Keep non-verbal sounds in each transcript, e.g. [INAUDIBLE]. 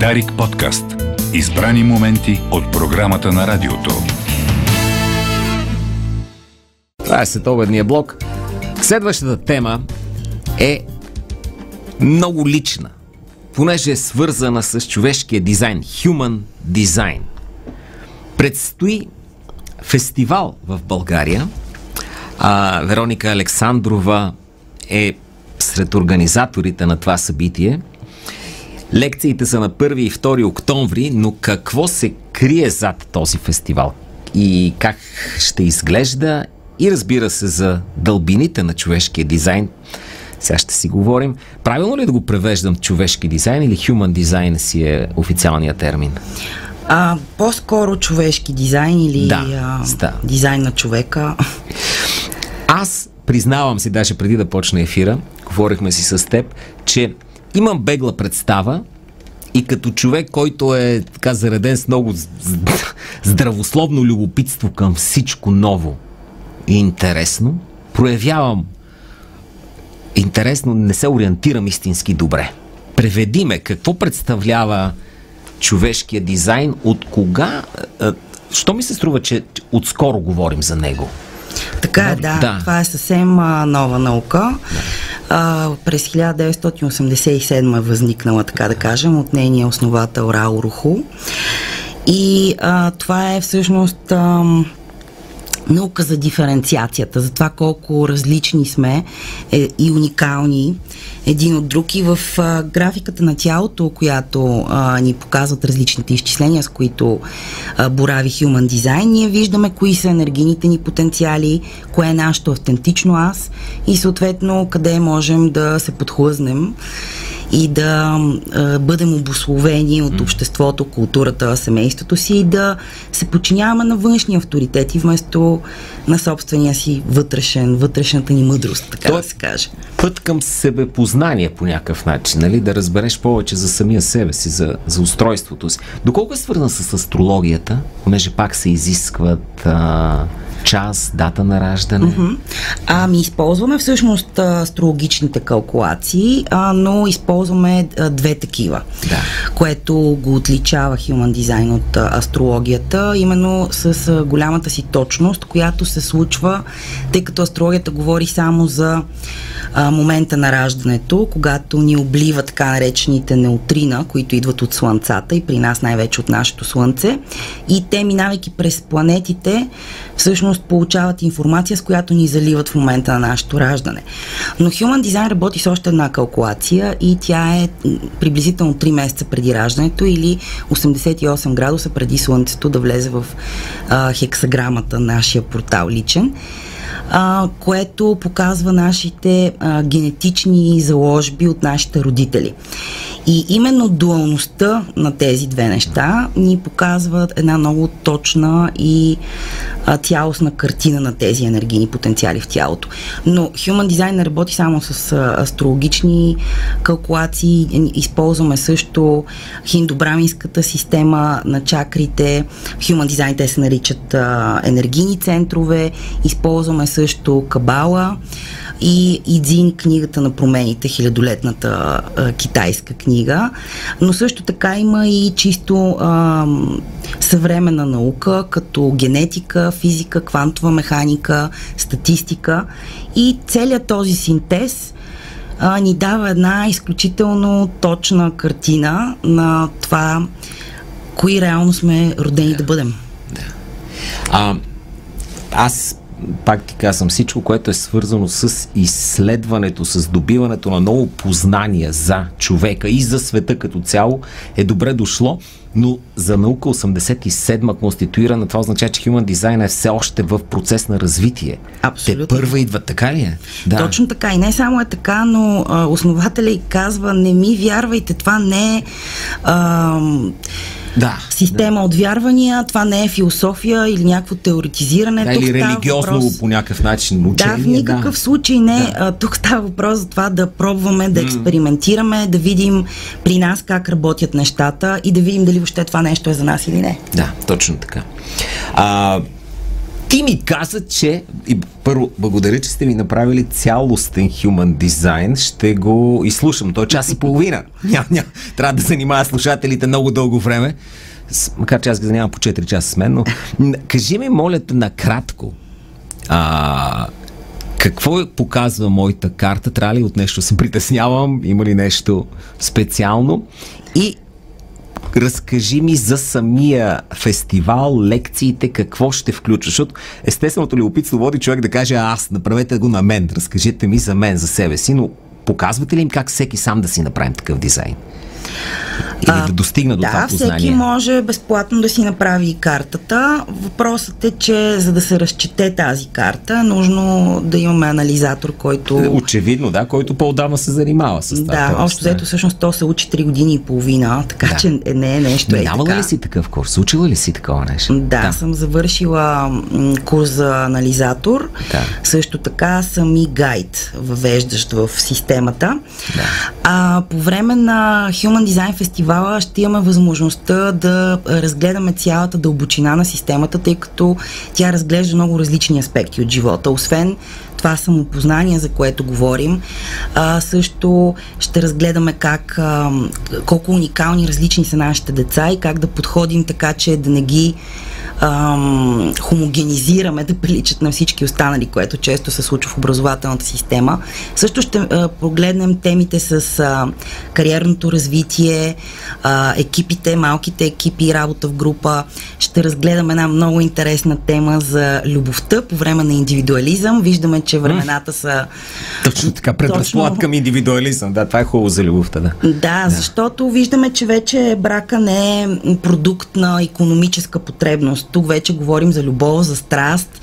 Дарик подкаст. Избрани моменти от програмата на радиото. Това е следобедния блок. Следващата тема е много лична, понеже е свързана с човешкия дизайн, human design. Предстои фестивал в България. А, Вероника Александрова е сред организаторите на това събитие. Лекциите са на 1 и 2 октомври, но какво се крие зад този фестивал? И как ще изглежда? И разбира се за дълбините на човешкия дизайн. Сега ще си говорим. Правилно ли е да го превеждам човешки дизайн или human design си е официалният термин? А, по-скоро човешки дизайн или Да, а, да. дизайн на човека. Аз признавам си, даже преди да почне ефира, говорихме си с теб, че имам бегла представа и като човек, който е така зареден с много здравословно любопитство към всичко ново и интересно, проявявам интересно, не се ориентирам истински добре. Преведи ме, какво представлява човешкия дизайн, от кога, що ми се струва, че отскоро говорим за него? Така е, да. Да. Това е съвсем а, нова наука. А, през 1987 е възникнала, така да кажем, от нейния основател Рао Руху. И а, това е всъщност ам, наука за диференциацията, за това колко различни сме е, и уникални един от друг. И в а, графиката на тялото, която а, ни показват различните изчисления, с които а, борави Human Design, ние виждаме кои са енергийните ни потенциали, кое е нашето автентично аз и съответно къде можем да се подхлъзнем и да а, бъдем обословени от обществото, културата, семейството си и да се подчиняваме на външни авторитети вместо на собствения си вътрешен, вътрешната ни мъдрост, така То да се каже. път към себепознание по някакъв начин, нали? да разбереш повече за самия себе си, за, за устройството си. Доколко е свързан с астрологията, понеже пак се изискват а, час, дата на раждане? Mm-hmm. Ами, използваме всъщност астрологичните калкулации, а, но използваме а, две такива, Да. което го отличава Human Design от а, астрологията, именно с а, голямата си точност, която се случва, тъй като астрологията говори само за а, момента на раждането, когато ни облива така наречените неутрина, които идват от Слънцата и при нас най-вече от нашето Слънце. И те, минавайки през планетите, всъщност получават информация, с която ни заливат в момента на нашето раждане. Но Human Design работи с още една калкулация и тя е приблизително 3 месеца преди раждането или 88 градуса преди Слънцето да влезе в а, хексаграмата на нашия портал личен а, което показва нашите а, генетични заложби от нашите родители. И именно дуалността на тези две неща ни показва една много точна и а, цялостна картина на тези енергийни потенциали в тялото. Но Human Design не работи само с а, астрологични калкулации, използваме също хиндобраминската система на чакрите. В Human Design те се наричат а, енергийни центрове, използваме също кабала и Идзин, книгата на промените, хилядолетната а, китайска книга, но също така има и чисто а, съвременна наука, като генетика, физика, квантова механика, статистика. И целият този синтез а, ни дава една изключително точна картина на това, кои реално сме родени да бъдем. А, аз пак ти казвам, всичко, което е свързано с изследването, с добиването на ново познание за човека и за света като цяло, е добре дошло, но за наука 87 конституирана, това означава, че Human Design е все още в процес на развитие. Абсолютно. Те първа идва, така ли е? Да. Точно така. И не само е така, но а, основателя и казва, не ми вярвайте, това не е а, Да. система от вярвания, това не е философия или някакво теоретизиране. Да, Тук или религиозно въпрос- по някакъв начин учение. Да, в никакъв да. случай не. Да. А, тук става въпрос за това да пробваме, да експериментираме, да видим при нас как работят нещата и да видим дали въобще това нещо е за нас или не. Да, точно така. А, ти ми каза, че и първо, благодаря, че сте ми направили цялостен human дизайн. Ще го изслушам. Той е час и половина. [LAUGHS] Ня, ня. Трябва да занимава слушателите много дълго време. Макар че аз ги занимавам по 4 часа с мен, но кажи ми, моля те, накратко. А, какво показва моята карта? Трябва ли от нещо се притеснявам? Има ли нещо специално? И разкажи ми за самия фестивал, лекциите, какво ще включва. Защото естественото любопитство води човек да каже аз, направете го на мен, разкажете ми за мен, за себе си, но показвате ли им как всеки сам да си направим такъв дизайн? Или да достигна до да, това познание? всеки може безплатно да си направи картата. Въпросът е, че за да се разчете тази карта, е нужно да имаме анализатор, който... Очевидно, да, който по-отдавна се занимава с това. Да, общо взето всъщност то се учи 3 години и половина, така да. че не е нещо е така. ли си такъв курс? Учила ли си такова нещо? Да, да. съм завършила курс за анализатор. Да. Също така съм и гайд, въвеждащ в системата. Да. А, по време на Human Design фестивала ще имаме възможността да разгледаме цялата дълбочина на системата, тъй като тя разглежда много различни аспекти от живота. Освен това самопознание, за което говорим, също ще разгледаме как, колко уникални различни са нашите деца и как да подходим така, че да не ги ам, хомогенизираме, да приличат на всички останали, което често се случва в образователната система. Също ще а, прогледнем темите с а, кариерното развитие, а, екипите, малките екипи, работа в група. Ще разгледаме една много интересна тема за любовта по време на индивидуализъм. Виждаме, че времената са... Точно така, предразполагат точно... към индивидуализъм. Да, това е хубаво за любовта, да. да. Да, защото виждаме, че вече брака не е продукт на економическа потребност тук вече говорим за любов, за страст,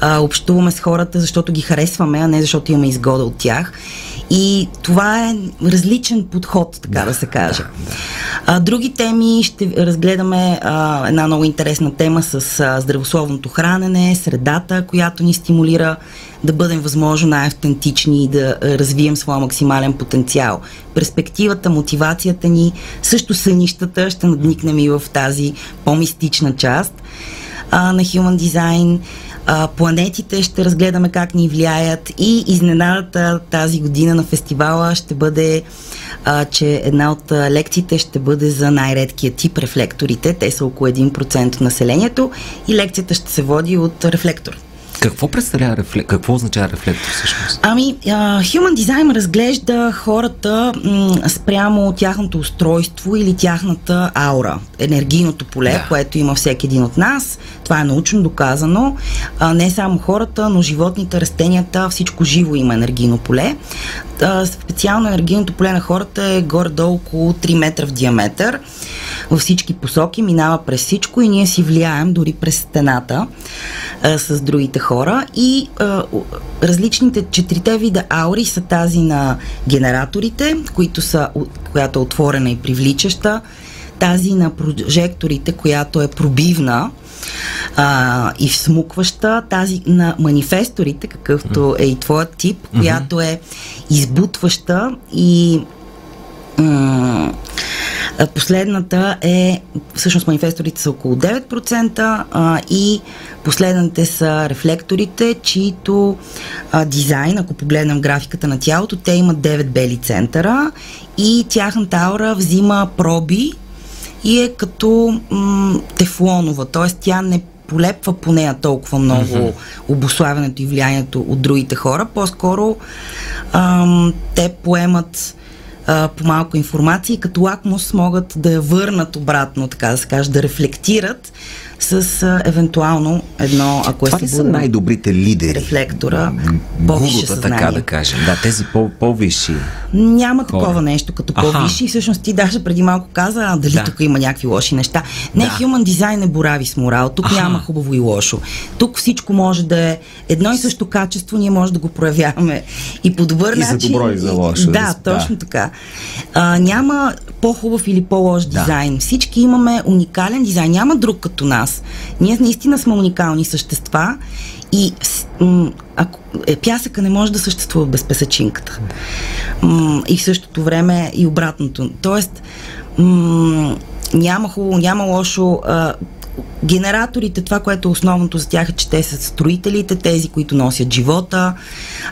а, общуваме с хората, защото ги харесваме, а не защото имаме изгода от тях. И това е различен подход, така да, да се каже. Да, да. А, други теми ще разгледаме а, една много интересна тема с а, здравословното хранене, средата, която ни стимулира да бъдем възможно най-автентични и да развием своя максимален потенциал. Перспективата, мотивацията ни, също сънищата, ще надникнем и в тази по-мистична част а, на Human Design планетите ще разгледаме как ни влияят и изненадата тази година на фестивала ще бъде, а, че една от лекциите ще бъде за най-редкия тип рефлекторите. Те са около 1% от населението и лекцията ще се води от рефлектор. Какво представлява рефлектор? Какво означава рефлектор всъщност? Ами, uh, Human Design разглежда хората м- спрямо тяхното устройство или тяхната аура, енергийното поле, да. което има всеки един от нас. Това е научно доказано. А, не само хората, но животните, растенията, всичко живо има енергийно поле. А, специално енергийното поле на хората е горе-долу около 3 метра в диаметър във всички посоки, минава през всичко и ние си влияем дори през стената а, с другите хора. И а, различните четирите вида аури са тази на генераторите, които са, която е отворена и привличаща, тази на прожекторите, която е пробивна, а, и всмукваща, тази на манифесторите, какъвто е и твоят тип, която е избутваща и м- Последната е, всъщност манифесторите са около 9% а, и последните са рефлекторите, чието а, дизайн, ако погледнем графиката на тялото, те имат 9 бели центъра и тяхната аура взима проби и е като м- тефлонова, т.е. тя не полепва по нея толкова много uh-huh. обославянето и влиянието от другите хора. По-скоро ам, те поемат а, по малко информация и като лакмус могат да я върнат обратно, така да се каже, да рефлектират с а, евентуално едно, ако е Това са най-добрите лидери? Рефлектора, по-висше съзнание. така да кажем. Да, тези по- по-висши. Няма такова Хора. нещо като по-висши. Аха. Всъщност ти даже преди малко каза, а, дали да. тук има някакви лоши неща. Не, да. Human Design не борави с морал. Тук Аха. няма хубаво и лошо. Тук всичко може да е едно и също качество, ние може да го проявяваме и по добър и начин. за добро и за лошо. Да, да точно така. А, няма по-хубав или по-лош да. дизайн. Всички имаме уникален дизайн. Няма друг като нас. Ние наистина сме уникални същества и ако, е, пясъка не може да съществува без песачинката. М- и в същото време и обратното. Тоест, няма хубаво, няма лошо. А, генераторите, това, което е основното за тях е, че те са строителите, тези, които носят живота,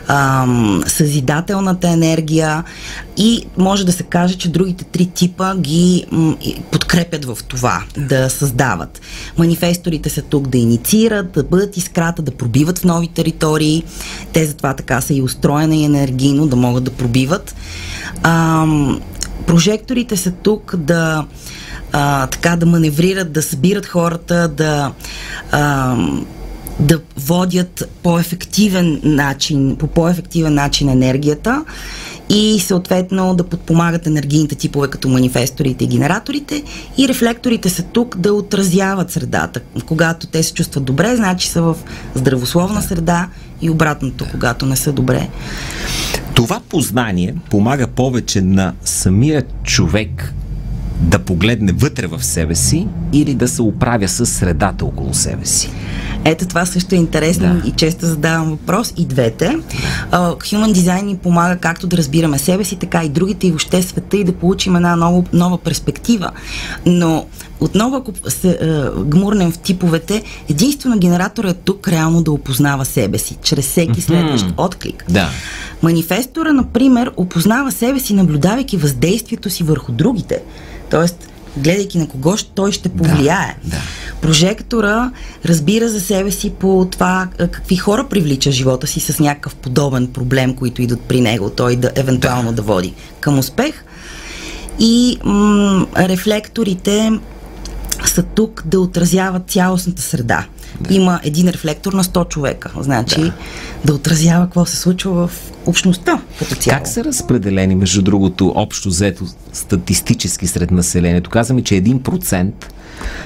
ам, съзидателната енергия и може да се каже, че другите три типа ги м, подкрепят в това, да създават. Манифесторите са тук да инициират, да бъдат изкрата, да пробиват в нови територии. Те затова така са и устроена и енергийно, да могат да пробиват. Ам, прожекторите са тук да а, така да маневрират, да събират хората, да а, да водят по-ефективен начин, по по-ефективен начин енергията и съответно да подпомагат енергийните типове като манифесторите и генераторите и рефлекторите са тук да отразяват средата. Когато те се чувстват добре, значи са в здравословна среда и обратното, когато не са добре. Това познание помага повече на самия човек да погледне вътре в себе си или да се оправя с средата около себе си. Ето това също е интересно да. и често задавам въпрос. И двете. Uh, Human Design ни помага както да разбираме себе си, така и другите и въобще света и да получим една нова, нова перспектива. Но отново, ако се uh, гмурнем в типовете, единствено генератора е тук реално да опознава себе си, чрез всеки следващ mm-hmm. отклик. Да. Манифестора, например, опознава себе си, наблюдавайки въздействието си върху другите. Тоест, гледайки на кого той ще повлияе. Да, да. Прожектора разбира за себе си по това какви хора привлича живота си с някакъв подобен проблем, които идват при него, той да евентуално да, да води към успех. И м- рефлекторите са тук да отразяват цялостната среда. Да. Има един рефлектор на 100 човека. Значи да, да отразява какво се случва в общността като цяло. Как са разпределени, между другото, общо взето статистически сред населението? Казваме, че 1%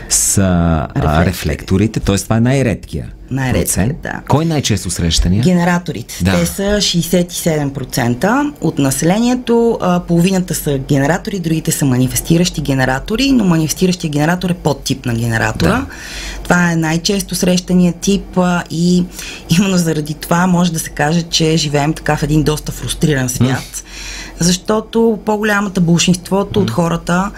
са рефлекторите, рефлекторите т.е. това е най-редкия най-редкият, да. Кой е най-често срещания? Генераторите. Да. Те са 67% от населението. Половината са генератори, другите са манифестиращи генератори, но манифестиращия генератор е подтип на генератора. Да. Това е най-често срещания тип и именно заради това може да се каже, че живеем така в един доста фрустриран свят защото по-голямата большинството mm. от хората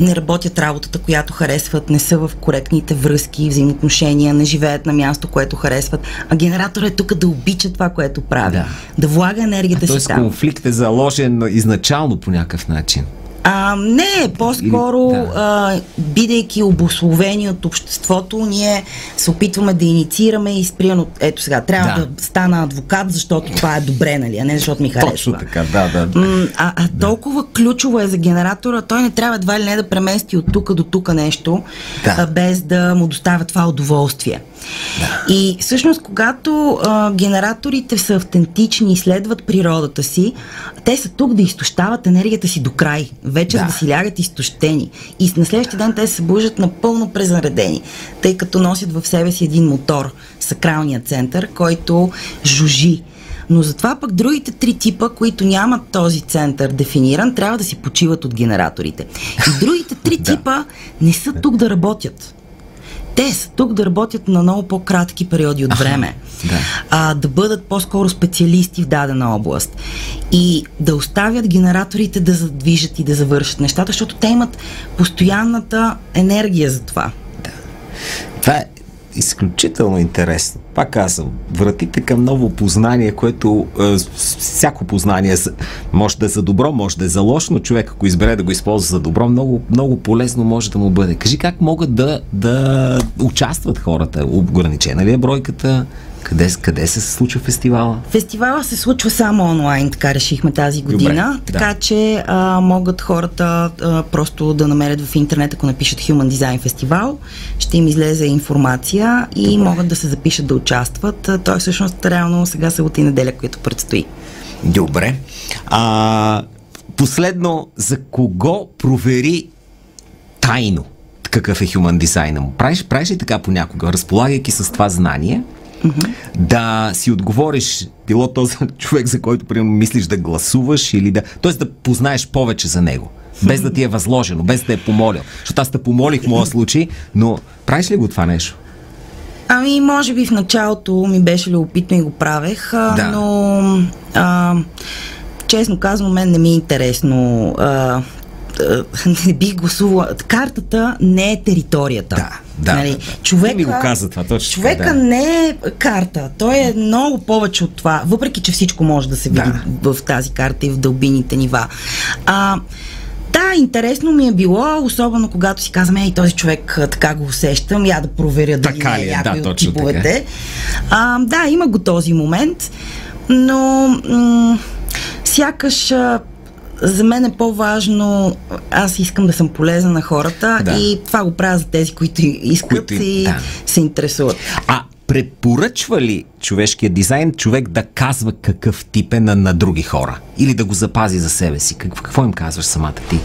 не работят работата, която харесват, не са в коректните връзки, взаимоотношения, не живеят на място, което харесват. А генератор е тук да обича това, което прави, да, да влага енергията а си там. конфликт е заложен изначално по някакъв начин. А, не, по-скоро, да. а, бидейки обословени от обществото, ние се опитваме да инициираме и сприем от... Ето сега, трябва да. да стана адвокат, защото това е добре, нали, а не защото ми харесва. Точно така, да, да. М- а, а толкова да. ключово е за генератора, той не трябва едва ли не да премести от тук до тук нещо, да. без да му доставя това удоволствие. Да. И всъщност, когато а, генераторите са автентични и следват природата си, те са тук да изтощават енергията си до край. Вечер да, да си лягат изтощени. И на следващия ден те се събуждат напълно презаредени, тъй като носят в себе си един мотор, сакралния център, който жужи. Но затова пък другите три типа, които нямат този център дефиниран, трябва да си почиват от генераторите. И другите три [LAUGHS] типа не са тук да работят те са тук да работят на много по-кратки периоди от време. Да. А, да бъдат по-скоро специалисти в дадена област. И да оставят генераторите да задвижат и да завършат нещата, защото те имат постоянната енергия за това. Да. Това е изключително интересно. Пак казвам, вратите към ново познание, което е, всяко познание може да е за добро, може да е за лошо, но човек, ако избере да го използва за добро, много, много полезно може да му бъде. Кажи как могат да, да участват хората? Ограничена ли е бройката? Къде, къде се случва фестивала? Фестивала се случва само онлайн, така решихме тази година. Добре, така да. че а, могат хората а, просто да намерят в интернет, ако напишат Human Design Festival, ще им излезе информация и Добре. могат да се запишат да участват. Той всъщност реално сега се и неделя, която предстои. Добре. А, последно, за кого провери тайно какъв е Human Design му? Правиш, правиш ли така понякога, разполагайки с това знание – mm-hmm. да си отговориш, било този [LAUGHS] човек, за който примерно мислиш да гласуваш или да. Тоест да познаеш повече за него. Без да ти е възложено, без да е помолил. Защото аз те помолих в моя случай, но правиш ли го това нещо? Ами, може би в началото ми беше любопитно и го правех, да. но а, честно казвам, мен не ми е интересно а, не [LAUGHS] бих гласувала. Картата не е територията. Да, да. Нали? Човека, ми го каза това, точно. Човека да. не е карта. Той е много повече от това. Въпреки, че всичко може да се види да. в тази карта и в дълбините нива. А, да, интересно ми е било, особено когато си казваме, ей, този човек така го усещам, я да проверя дали така не е някой да, от типовете. А, да, има го този момент, но м- сякаш за мен е по-важно, аз искам да съм полезна на хората да. и това го правя за тези, които искат които, и да. се интересуват. А препоръчва ли човешкия дизайн човек да казва какъв тип е на, на други хора? Или да го запази за себе си? Какво, какво им казваш самата ти?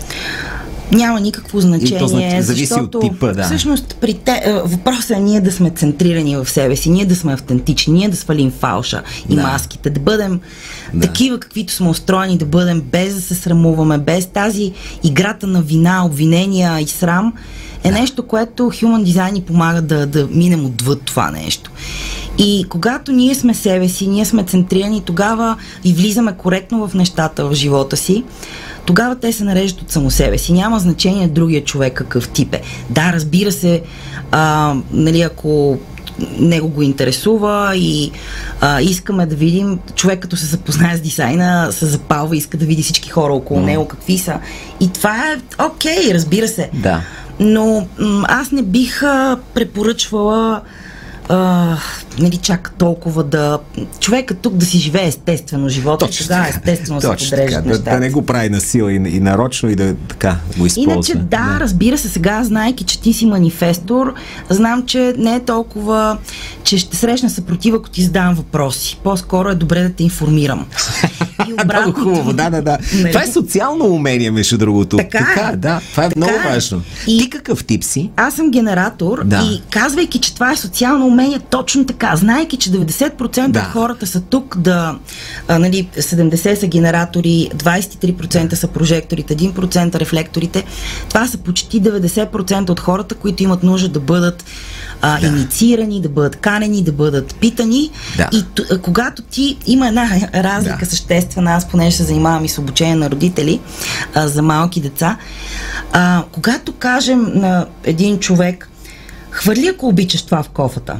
Няма никакво значение. И то значи, зависи защото, от типа, да. Всъщност, при те, е, въпросът е ние да сме центрирани в себе си, ние да сме автентични, ние да свалим фалша и да. маските, да бъдем да. такива, каквито сме устроени да бъдем, без да се срамуваме, без тази играта на вина, обвинения и срам, е нещо, което Human Design ни помага да, да минем отвъд това нещо. И когато ние сме себе си, ние сме центрирани, тогава и влизаме коректно в нещата в живота си, тогава те се нареждат от само себе си. Няма значение другия човек какъв тип е. Да, разбира се, а, нали, ако него го интересува и а, искаме да видим, човек като се запознае с дизайна, се запалва, иска да види всички хора около mm. него какви са. И това е окей, okay, разбира се. Да. Но аз не бих препоръчвала а, нали, чак толкова да... Човека тук да си живее естествено живота, Точно тогава естествено Точно се подреждат да, да не го прави на сила и, и нарочно и да така го използва. Иначе да, не. разбира се, сега, знайки, че ти си манифестор, знам, че не е толкова, че ще срещна съпротива, ако ти задавам въпроси. По-скоро е добре да те информирам. [LAUGHS] Обратно. хубаво, да, да, да. Нали? Това е социално умение, между другото. Така, така е. да. Това е така много е. важно. И ти какъв тип си? Аз съм генератор да. и казвайки, че това е социално умение, точно така, знайки, че 90% да. от хората са тук да, а, нали, 70 са генератори, 23% са прожекторите, 1% рефлекторите, това са почти 90% от хората, които имат нужда да бъдат а, да. инициирани, да бъдат канени, да бъдат питани. Да. И т- когато ти има една [LAUGHS] разлика да. съществена, аз понеже се занимавам и с обучение на родители а, за малки деца, а, когато кажем на един човек, хвърли ако обичаш това в кофата,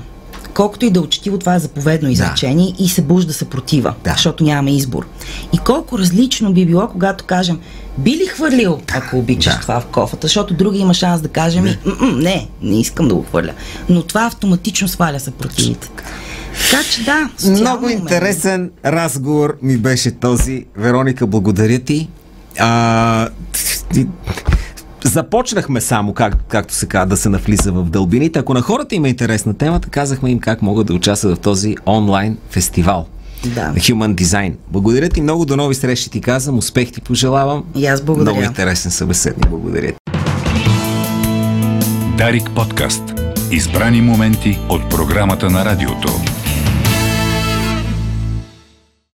колкото и да е учтиво, това е заповедно изречение да. и се бужда съпротива, да. защото нямаме избор. И колко различно би било, когато кажем, би ли хвърлил, ако обичаш да. това в кофата, защото други има шанс да каже ми, не, не искам да го хвърля. Но това автоматично сваля съпротивите. Така че да. Много интересен разговор ми беше този. Вероника, благодаря ти. А, Започнахме само, как, както се казва, да се навлиза в дълбините. Ако на хората има интересна темата, казахме им как могат да участват в този онлайн фестивал. Да. Human Design. Благодаря ти много, до нови срещи ти казвам, успех ти пожелавам. И аз благодаря. Много интересен събеседник, благодаря ти. Дарик подкаст. Избрани моменти от програмата на радиото.